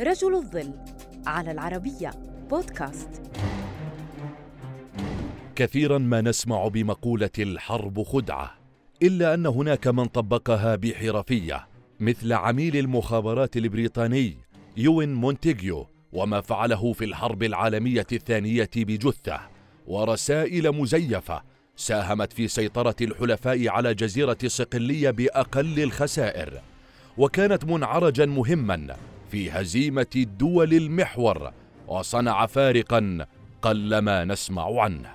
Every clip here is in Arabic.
رجل الظل على العربية بودكاست. كثيرا ما نسمع بمقولة الحرب خدعة إلا أن هناك من طبقها بحرفية مثل عميل المخابرات البريطاني يوين مونتيجيو وما فعله في الحرب العالمية الثانية بجثة ورسائل مزيفة ساهمت في سيطرة الحلفاء على جزيرة صقلية بأقل الخسائر وكانت منعرجا مهما في هزيمة دول المحور وصنع فارقا قلما نسمع عنه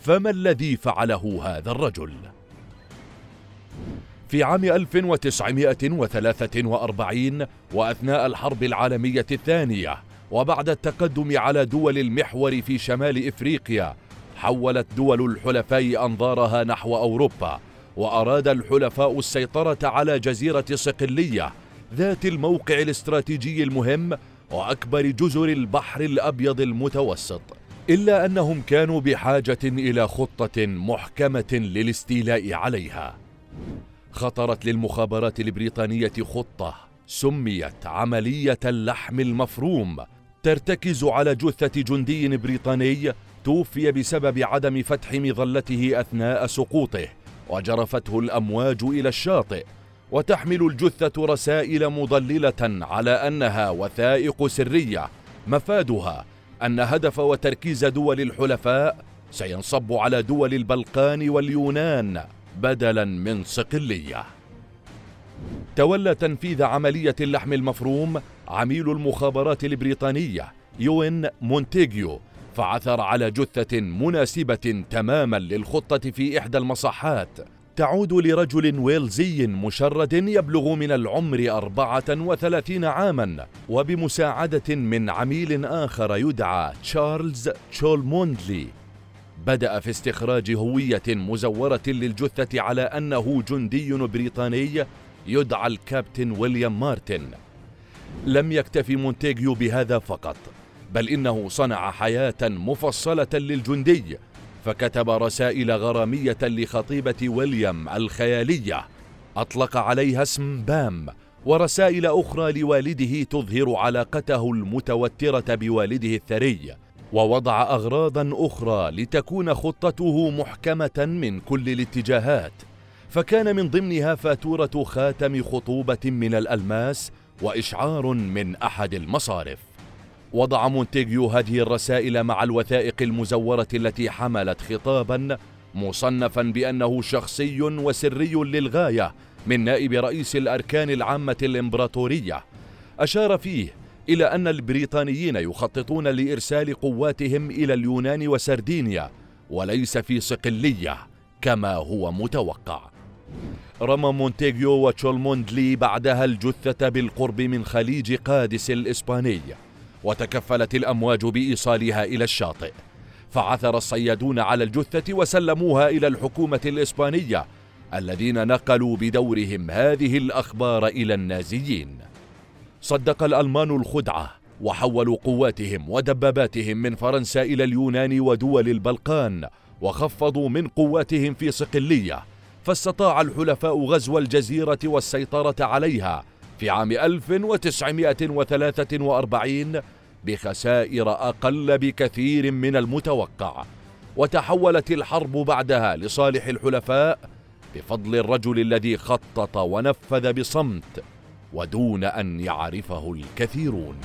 فما الذي فعله هذا الرجل؟ في عام 1943 وأثناء الحرب العالمية الثانية وبعد التقدم على دول المحور في شمال إفريقيا حولت دول الحلفاء أنظارها نحو أوروبا وأراد الحلفاء السيطرة على جزيرة صقلية ذات الموقع الاستراتيجي المهم وأكبر جزر البحر الأبيض المتوسط إلا أنهم كانوا بحاجة إلى خطة محكمة للاستيلاء عليها. خطرت للمخابرات البريطانية خطة سميت عملية اللحم المفروم ترتكز على جثة جندي بريطاني توفي بسبب عدم فتح مظلته أثناء سقوطه وجرفته الأمواج إلى الشاطئ. وتحمل الجثة رسائل مضللة على أنها وثائق سرية مفادها أن هدف وتركيز دول الحلفاء سينصب على دول البلقان واليونان بدلا من صقلية. تولى تنفيذ عملية اللحم المفروم عميل المخابرات البريطانية يوين مونتيجيو فعثر على جثة مناسبة تماما للخطة في إحدى المصحات تعود لرجل ويلزي مشرد يبلغ من العمر أربعة وثلاثين عاما وبمساعدة من عميل آخر يدعى تشارلز تشولموندلي. بدأ في استخراج هوية مزورة للجثة على أنه جندي بريطاني يدعى الكابتن ويليام مارتن. لم يكتف مونتيجيو بهذا فقط بل إنه صنع حياة مفصلة للجندي. فكتب رسائل غرامية لخطيبة ويليام الخيالية. أطلق عليها اسم بام ورسائل أخرى لوالده تظهر علاقته المتوترة بوالده الثري. ووضع أغراضا أخرى لتكون خطته محكمة من كل الاتجاهات. فكان من ضمنها فاتورة خاتم خطوبة من الألماس وإشعار من أحد المصارف. وضع مونتيجيو هذه الرسائل مع الوثائق المزورة التي حملت خطابا مصنفا بأنه شخصي وسري للغاية من نائب رئيس الأركان العامة الإمبراطورية. أشار فيه إلى أن البريطانيين يخططون لإرسال قواتهم إلى اليونان وسردينيا وليس في صقلية كما هو متوقع. رمى مونتيجيو وتشولموندلي بعدها الجثة بالقرب من خليج قادس الإسباني. وتكفلت الأمواج بإيصالها إلى الشاطئ. فعثر الصيادون على الجثة وسلموها إلى الحكومة الإسبانية الذين نقلوا بدورهم هذه الأخبار إلى النازيين. صدق الألمان الخدعة وحولوا قواتهم ودباباتهم من فرنسا إلى اليونان ودول البلقان وخفضوا من قواتهم في صقلية فاستطاع الحلفاء غزو الجزيرة والسيطرة عليها في عام 1943 بخسائر أقل بكثير من المتوقع وتحولت الحرب بعدها لصالح الحلفاء بفضل الرجل الذي خطط ونفذ بصمت ودون أن يعرفه الكثيرون.